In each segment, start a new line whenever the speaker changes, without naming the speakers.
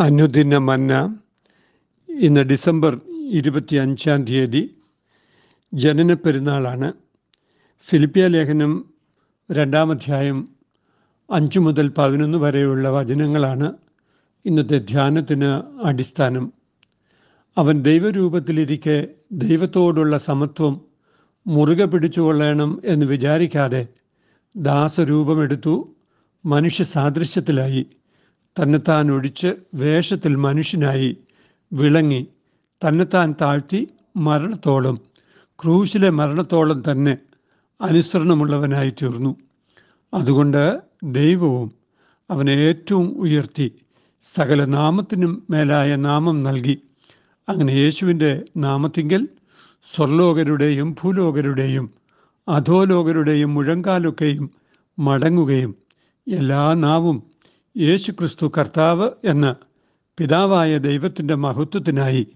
അനുദിന മന്ന ഇന്ന് ഡിസംബർ ഇരുപത്തി അഞ്ചാം തീയതി ജനന പെരുന്നാളാണ്. ഫിലിപ്പിയ ലേഖനം രണ്ടാം അധ്യായം അഞ്ച് മുതൽ പതിനൊന്ന് വരെയുള്ള വചനങ്ങളാണ് ഇന്നത്തെ ധ്യാനത്തിന് അടിസ്ഥാനം. അവൻ ദൈവരൂപത്തിലിരിക്കെ ദൈവത്തോടുള്ള സമത്വം മുറുകെ പിടിച്ചുകൊള്ളണം എന്ന് വിചാരിക്കാതെ ദാസരൂപമെടുത്തു മനുഷ്യ സാദൃശ്യത്തിലായി. തന്നെത്താൻ ഒഴിച്ച് വേഷത്തിൽ മനുഷ്യനായി വിളങ്ങി തന്നെത്താൻ താഴ്ത്തി മരണത്തോളം ക്രൂശിലെ മരണത്തോളം തന്നെ അനുസരണമുള്ളവനായി തീർന്നു. അതുകൊണ്ട് ദൈവവും അവനെ ഏറ്റവും ഉയർത്തി സകല നാമത്തിനും മേലായ നാമം നൽകി. അങ്ങനെ യേശുവിന്റെ നാമത്തിങ്കിൽ സ്വർലോകരുടെയും ഭൂലോകരുടെയും അധോലോകരുടെയും മുഴങ്കാലൊക്കെയും മടങ്ങുകയും എല്ലാ നാവും യേശു ക്രിസ്തു കർത്താവ് എന്ന് പിതാവായ ദൈവത്തിന്റെ മഹത്വത്തിനായി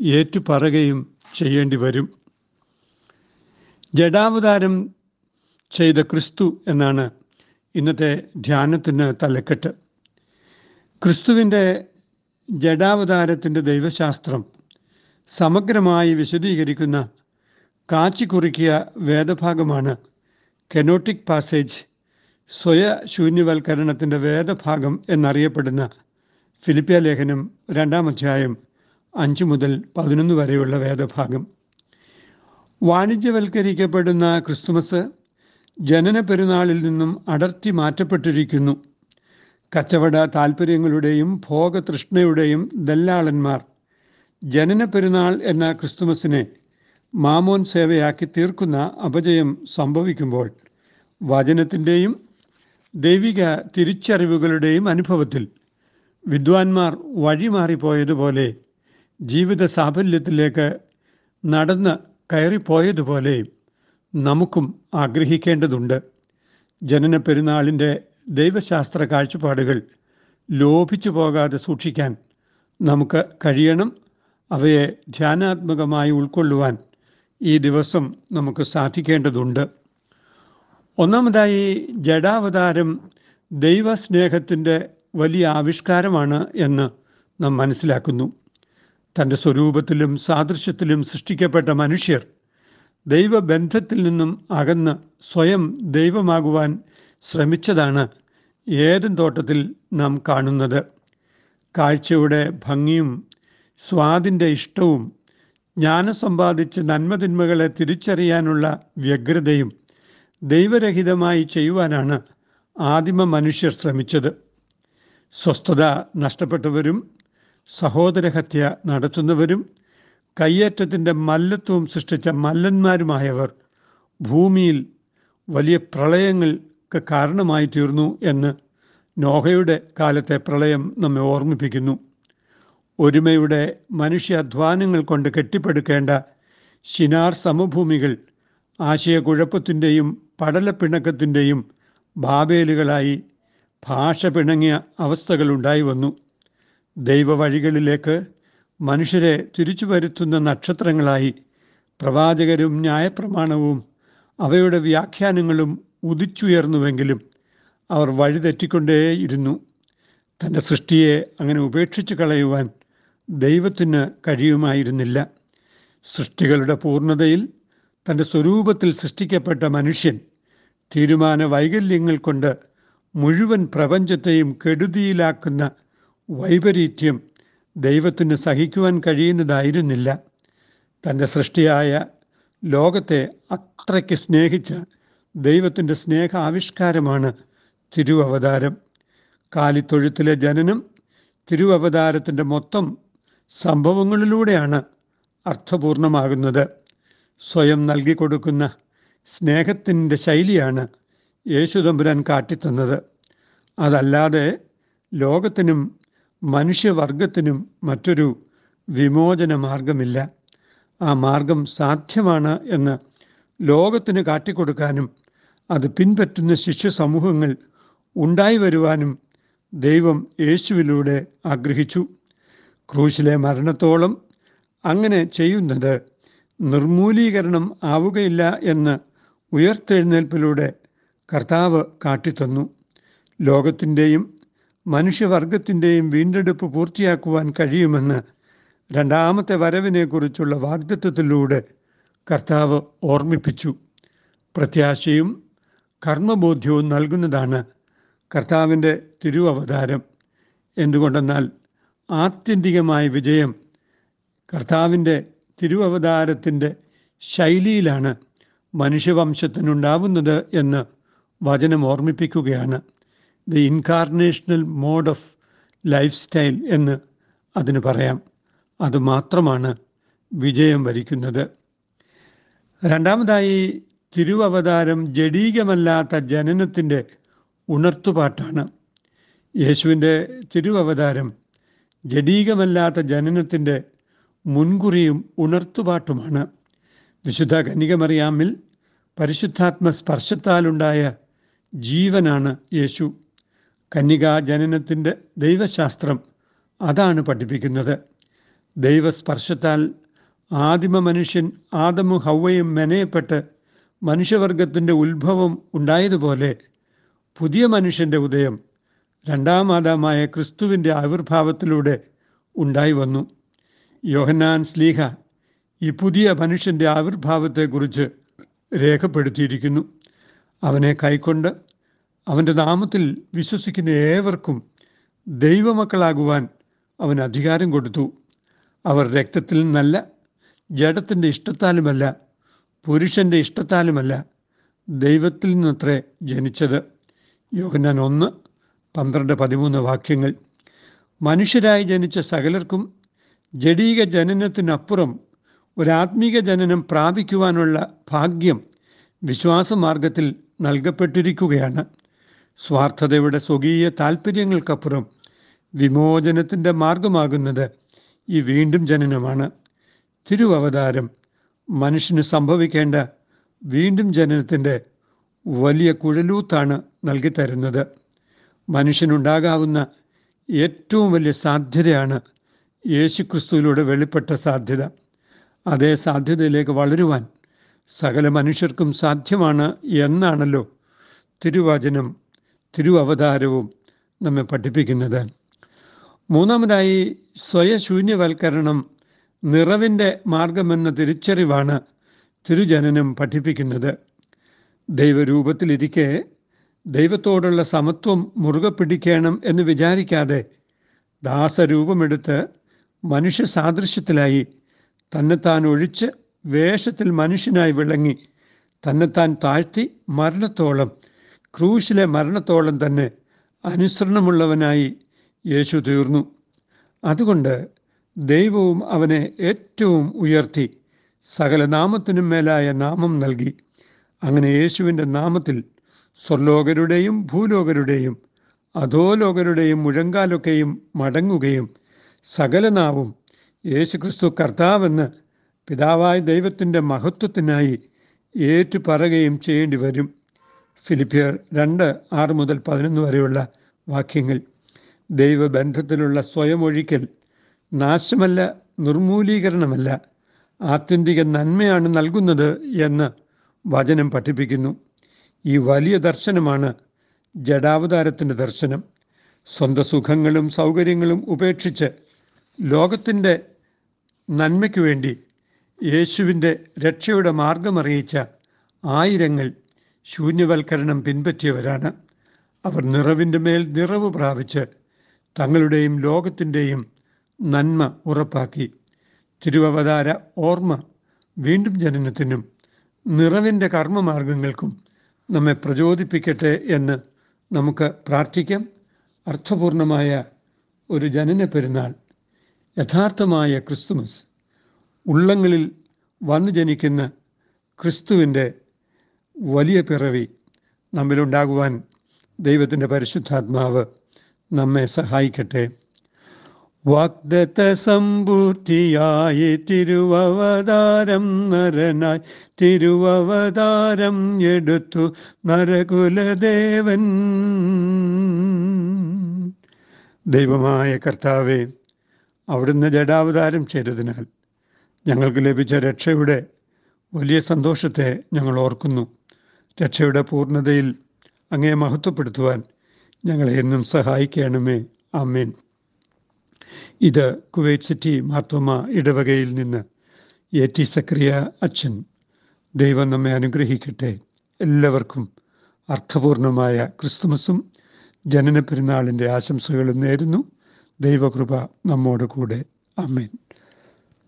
ഏറ്റുപറയുകയും ചെയ്യേണ്ടി വരും. ജഡാവതാരം ചെയ്ത ക്രിസ്തു എന്നാണ് ഇന്നത്തെ ധ്യാനത്തിന് തലക്കെട്ട്. ക്രിസ്തുവിന്റെ ജഡാവതാരത്തിന്റെ ദൈവശാസ്ത്രം സമഗ്രമായി വിശദീകരിക്കുന്ന കാച്ചിക്കുറിക്കിയ വേദഭാഗമാണ് കെനോട്ടിക് പാസേജ് സ്വയ ശൂന്യവൽക്കരണത്തിന്റെ വേദഭാഗം എന്നറിയപ്പെടുന്ന ഫിലിപ്പിയ ലേഖനം രണ്ടാം അധ്യായം അഞ്ച് മുതൽ പതിനൊന്ന് വരെയുള്ള വേദഭാഗം. വാണിജ്യവൽക്കരിക്കപ്പെടുന്ന ക്രിസ്തുമസ് ജനന പെരുന്നാളിൽ നിന്നും അടർത്തി മാറ്റപ്പെട്ടിരിക്കുന്നു. കച്ചവട താൽപ്പര്യങ്ങളുടെയും ഭോഗതൃഷ്ണയുടെയും ദല്ലാളന്മാർ ജനന പെരുന്നാൾ എന്ന ക്രിസ്തുമസിനെ മാമോൻ സേവയാക്കി തീർക്കുന്ന അപജയം സംഭവിക്കുമ്പോൾ വചനത്തിന്റെയും ദൈവിക തിരിച്ചറിവുകളുടെയും അനുഭവത്തിൽ വിദ്വാൻമാർ വഴിമാറിപ്പോയതുപോലെ ജീവിത സാഫല്യത്തിലേക്ക് നടന്ന് കയറിപ്പോയതുപോലെ നമുക്കും ആഗ്രഹിക്കേണ്ടതുണ്ട്. ജനന പെരുന്നാളിന്റെ ദൈവശാസ്ത്ര കാഴ്ചപ്പാടുകൾ ലോഭിച്ചു പോകാതെ സൂക്ഷിക്കാൻ നമുക്ക് കഴിയണം. അവയെ ധ്യാനാത്മകമായി ഉൾക്കൊള്ളുവാൻ ഈ ദിവസം നമുക്ക് സാധിക്കേണ്ടതുണ്ട്. ഒന്നാമതായി ജഡാവതാരം ദൈവസ്നേഹത്തിന്റെ വലിയ ആവിഷ്കാരമാണ് എന്ന് നാം മനസ്സിലാക്കുന്നു. തന്റെ സ്വരൂപത്തിലും സാദൃശ്യത്തിലും സൃഷ്ടിക്കപ്പെട്ട മനുഷ്യർ ദൈവബന്ധത്തിൽ നിന്നും അകന്ന് സ്വയം ദൈവമാകുവാൻ ശ്രമിച്ചതാണ് ഏതും തോട്ടത്തിൽ നാം കാണുന്നത്. കാഴ്ചയുടെ ഭംഗിയും സ്വാദിന്റെ ഇഷ്ടവും ജ്ഞാനം സമ്പാദിച്ച് നന്മതിന്മകളെ തിരിച്ചറിയാനുള്ള വ്യഗ്രതയും ദൈവരഹിതമായി ചെയ്യുവാനാണ് ആദിമ മനുഷ്യർ ശ്രമിച്ചത്. സ്വസ്ഥത നഷ്ടപ്പെട്ടവരും സഹോദരഹത്യ നടത്തുന്നവരും കയ്യേറ്റത്തിന്റെ മല്ലത്വവും സൃഷ്ടിച്ച മല്ലന്മാരുമായവർ ഭൂമിയിൽ വലിയ പ്രളയങ്ങൾക്ക് കാരണമായി തീർന്നു എന്ന് നോഹയുടെ കാലത്തെ പ്രളയം നമ്മെ ഓർമ്മിപ്പിക്കുന്നു. ഒരുമയുടെ മനുഷ്യാധ്വാനങ്ങൾ കൊണ്ട് കെട്ടിപ്പടുക്കേണ്ട ശിനാർ സമഭൂമികൾ ആശയക്കുഴപ്പത്തിന്റെയും പടലപ്പിണക്കത്തിന്റെയും ബാബേലുകളായി ഭാഷ പിണങ്ങിയ അവസ്ഥകളുണ്ടായി വന്നു. ദൈവവഴികളിലേക്ക് മനുഷ്യരെ തിരിച്ചു വരുത്തുന്ന നക്ഷത്രങ്ങളായി പ്രവാചകരും ന്യായപ്രമാണവും അവയുടെ വ്യാഖ്യാനങ്ങളും ഉദിച്ചുയർന്നുവെങ്കിലും അവർ വഴിതെറ്റിക്കൊണ്ടേയിരുന്നു. തന്റെ സൃഷ്ടിയെ അങ്ങനെ ഉപേക്ഷിച്ച് കളയുവാൻ ദൈവത്തിന് കഴിയുമായിരുന്നില്ല. സൃഷ്ടികളുടെ പൂർണതയിൽ തന്റെ സ്വരൂപത്തിൽ സൃഷ്ടിക്കപ്പെട്ട മനുഷ്യൻ തീരുമാന വൈകല്യങ്ങൾ കൊണ്ട് മുഴുവൻ പ്രപഞ്ചത്തെയും കെടുതിയിലാക്കുന്ന വൈപരീത്യം ദൈവത്തിന് സഹിക്കുവാൻ കഴിയുന്നതായിരുന്നില്ല. തന്റെ സൃഷ്ടിയായ ലോകത്തെ അത്രയ്ക്ക് സ്നേഹിച്ച ദൈവത്തിന്റെ സ്നേഹ ആവിഷ്കാരമാണ് തിരുവവതാരം. കാലിത്തൊഴുത്തിലെ ജനനം തിരുവവതാരത്തിന്റെ മൊത്തം സംഭവങ്ങളിലൂടെയാണ് അർത്ഥപൂർണമാകുന്നത്. സ്വയം നൽകി കൊടുക്കുന്ന സ്നേഹത്തിന്റെ ശൈലിയാണ് യേശുദമ്പുരാൻ കാട്ടിത്തന്നത്. അതല്ലാതെ ലോകത്തിനും മനുഷ്യവർഗത്തിനും മറ്റൊരു വിമോചന മാർഗമില്ല. ആ മാർഗം സാധ്യമാണ് എന്ന് ലോകത്തിന് കാട്ടിക്കൊടുക്കാനും അത് പിൻപറ്റുന്ന ശിഷ്യ സമൂഹങ്ങൾ ഉണ്ടായി വരുവാനും ദൈവം യേശുവിലൂടെ ആഗ്രഹിച്ചു. ക്രൂശിലെ മരണത്തോളം അങ്ങനെ ചെയ്യുന്നത് നിർമൂലീകരണം ആവുകയില്ല എന്ന് ഉയർത്തെഴുന്നേൽപ്പിലൂടെ കർത്താവ് കാട്ടിത്തന്നു. ലോകത്തിന്റെയും മനുഷ്യവർഗത്തിന്റെയും വീണ്ടെടുപ്പ് പൂർത്തിയാക്കുവാൻ കഴിയുമെന്ന് രണ്ടാമത്തെ വരവിനെക്കുറിച്ചുള്ള വാഗ്ദത്വത്തിലൂടെ കർത്താവ് ഓർമ്മിപ്പിച്ചു. പ്രത്യാശയും കർമ്മബോധ്യവും നൽകുന്നതാണ് കർത്താവിന്റെ തിരുവവതാരം. എന്തുകൊണ്ടെന്നാൽ ആത്യന്തികമായ വിജയം കർത്താവിന്റെ തിരുവവതാരത്തിന്റെ ശൈലിയിലാണ് മനുഷ്യവംശത്തിനുണ്ടാവുന്നത് എന്ന് വചനം ഓർമ്മിപ്പിക്കുകയാണ്. The incarnational mode of life style എന്ന് അതിന് പറയാം. അതുമാത്രമാണ് വിജയം വരിക്കുന്നത്. രണ്ടാമതായി തിരുവവതാരം ജഡീകമല്ലാത്ത ജനനത്തിന്റെ ഉണർത്തുപാട്ടാണ്. യേശുവിന്റെ തിരുവവതാരം ജഡീകമല്ലാത്ത ജനനത്തിന്റെ മുൻകുറിയും ഉണർത്തുപാട്ടുമാണ്. വിശുദ്ധ കനികമറിയാമിൽ പരിശുദ്ധാത്മ സ്പർശത്താലുണ്ടായ ജീവനാണ് യേശു. കന്യകാ ജനനത്തിന്റെ ദൈവശാസ്ത്രം അതാണ് പഠിപ്പിക്കുന്നത്. ദൈവസ്പർശത്താൽ ആദിമ മനുഷ്യൻ ആദമു ഹൗവയും മെനയപ്പെട്ട് മനുഷ്യവർഗത്തിന്റെ ഉത്ഭവം ഉണ്ടായതുപോലെ പുതിയ മനുഷ്യന്റെ ഉദയം രണ്ടാം ആദമായ ക്രിസ്തുവിന്റെ ആവിർഭാവത്തിലൂടെ ഉണ്ടായി വന്നു. യോഹന്നാൻ സ്ലീഹ ഈ പുതിയ മനുഷ്യന്റെ ആവിർഭാവത്തെക്കുറിച്ച് രേഖപ്പെടുത്തിയിരിക്കുന്നു. അവനെ കൈക്കൊണ്ട് അവന്റെ നാമത്തിൽ വിശ്വസിക്കുന്ന ഏവർക്കും ദൈവമക്കളാകുവാൻ അവൻ അധികാരം കൊടുത്തു. അവർ രക്തത്തിൽ നിന്നല്ല ജഡത്തിന്റെ ഇഷ്ടത്താലുമല്ല പുരുഷന്റെ ഇഷ്ടത്താലുമല്ല ദൈവത്തിൽ നിന്നത്രേ ജനിച്ചത്. യോഹന്നാൻ ഒന്ന് പന്ത്രണ്ട് പതിമൂന്ന് വാക്യങ്ങൾ. മനുഷ്യരായി ജനിച്ച സകലർക്കും ജഡീക ജനനത്തിനപ്പുറം ഒരാത്മീക ജനനം പ്രാപിക്കുവാനുള്ള ഭാഗ്യം വിശ്വാസമാർഗത്തിൽ നൽകപ്പെട്ടിരിക്കുകയാണ്. സ്വാർത്ഥതയുടെ സ്വകീയ താൽപ്പര്യങ്ങൾക്കപ്പുറം വിമോചനത്തിന്റെ മാർഗമാകുന്നത് ഈ വീണ്ടും ജനനമാണ്. തിരുവവതാരം മനുഷ്യന് സംഭവിക്കേണ്ട വീണ്ടും ജനനത്തിന്റെ വലിയ കുഴലൂത്താണ് നൽകിത്തരുന്നത്. മനുഷ്യനുണ്ടാകാവുന്ന ഏറ്റവും വലിയ സാധ്യതയാണ് യേശുക്രിസ്തുവിലൂടെ വെളിപ്പെട്ട സാധ്യത. അതേ സാധ്യതയിലേക്ക് വളരുവാൻ സകല മനുഷ്യർക്കും സാധ്യമാണ് എന്നാണല്ലോ തിരുവചനം തിരുവവതാരവും നമ്മെ പഠിപ്പിക്കുന്നത്. മൂന്നാമതായി സ്വയശൂന്യവൽക്കരണം നിറവിന്റെ മാർഗമെന്ന തിരിച്ചറിവാണ് തിരുജനനം പഠിപ്പിക്കുന്നത്. ദൈവരൂപത്തിലിരിക്കെ ദൈവത്തോടുള്ള സമത്വം മുറുകെ പിടിക്കണം എന്ന് വിചാരിക്കാതെ ദാസരൂപമെടുത്ത് മനുഷ്യ സാദൃശ്യത്തിലായി തന്നെത്താൻ ഒഴിച്ച് വേഷത്തിൽ മനുഷ്യനായി വിളങ്ങി തന്നെത്താൻ താഴ്ത്തി മരണത്തോളം ക്രൂശിലെ മരണത്തോളം തന്നെ അനുസരണമുള്ളവനായി യേശു തീർന്നു. അതുകൊണ്ട് ദൈവവും അവനെ ഏറ്റവും ഉയർത്തി സകല നാമത്തിനും മേലായ നാമം നൽകി. അങ്ങനെ യേശുവിന്റെ നാമത്തിൽ സ്വർലോകരുടെയും ഭൂലോകരുടെയും അധോലോകരുടെയും മുഴങ്കാലൊക്കെയും മടങ്ങുകയും സകല നാവും യേശുക്രിസ്തു കർത്താവെന്ന് പിതാവായ ദൈവത്തിന്റെ മഹത്വത്തിനായി ഏറ്റുപറയുകയും ചെയ്യേണ്ടി വരും ഫിലിപ്പിയർ രണ്ട് ആറ് മുതൽ പതിനൊന്ന് വരെയുള്ള വാക്യങ്ങൾ. ദൈവബന്ധത്തിലുള്ള സ്വയം ഒഴിക്കൽ നാശമല്ല നിർമൂലീകരണമല്ല ആത്യന്തിക നന്മയാണ് നൽകുന്നത് എന്ന് വചനം പഠിപ്പിക്കുന്നു. ഈ വലിയ ദർശനമാണ് ജഡാവതാരത്തിന്റെ ദർശനം. സ്വന്തം സുഖങ്ങളും സൗകര്യങ്ങളും ഉപേക്ഷിച്ച് ലോകത്തിന്റെ നന്മയ്ക്ക് വേണ്ടി യേശുവിന്റെ രക്ഷയുടെ മാർഗമറിയിച്ച ആയിരങ്ങൾ ശൂന്യവൽക്കരണം പിൻപറ്റിയവരാണ്. അവർ നിറവിന്റെ മേൽ നിറവ് പ്രാപിച്ച് തങ്ങളുടെയും ലോകത്തിന്റെയും നന്മ ഉറപ്പാക്കി. തിരുവവതാര ഓർമ്മ വീണ്ടും ജനനത്തിനും നിറവിന്റെ കർമ്മമാർഗങ്ങൾക്കും നമ്മെ പ്രചോദിപ്പിക്കട്ടെ എന്ന് നമുക്ക് പ്രാർത്ഥിക്കാം. അർത്ഥപൂർണമായ ഒരു ജനന പെരുന്നാൾ യഥാർത്ഥമായ ക്രിസ്തുമസ്. ഉള്ളങ്ങളിൽ വന്നു ജനിക്കുന്ന ക്രിസ്തുവിന്റെ വലിയ പിറവി നമ്മിലുണ്ടാകുവാൻ ദൈവത്തിന്റെ പരിശുദ്ധാത്മാവ് നമ്മെ സഹായിക്കട്ടെ. വാഗ്ദത്ത സമ്പൂർത്തിയായി തിരുവവതാരം നരനായി തിരുവവതാരം എടുത്തു നരകുലദേവൻ. ദൈവമായ കർത്താവെ അവിടുന്ന് ജഡാവതാരം ചെയ്തതിനാൽ ഞങ്ങൾക്ക് ലഭിച്ച രക്ഷയുടെ വലിയ സന്തോഷത്തെ ഞങ്ങൾ ഓർക്കുന്നു. രക്ഷയുടെ പൂർണതയിൽ അങ്ങേ മഹത്വപ്പെടുത്തുവാൻ ഞങ്ങളെ എന്നും സഹായിക്കണമേ. അമ്മേൻ ഇത് കുവൈറ്റ് സിറ്റി മാർത്തോമ ഇടവകയിൽ നിന്ന് എ ടി സക്രിയ അച്ഛൻ. ദൈവം നമ്മെ അനുഗ്രഹിക്കട്ടെ. എല്ലാവർക്കും അർത്ഥപൂർണമായ ക്രിസ്തുമസും ജനന പെരുന്നാളിന്റെ ആശംസകളും നേരുന്നു. ദൈവകൃപ നമ്മോട് കൂടെ അമ്മേൻ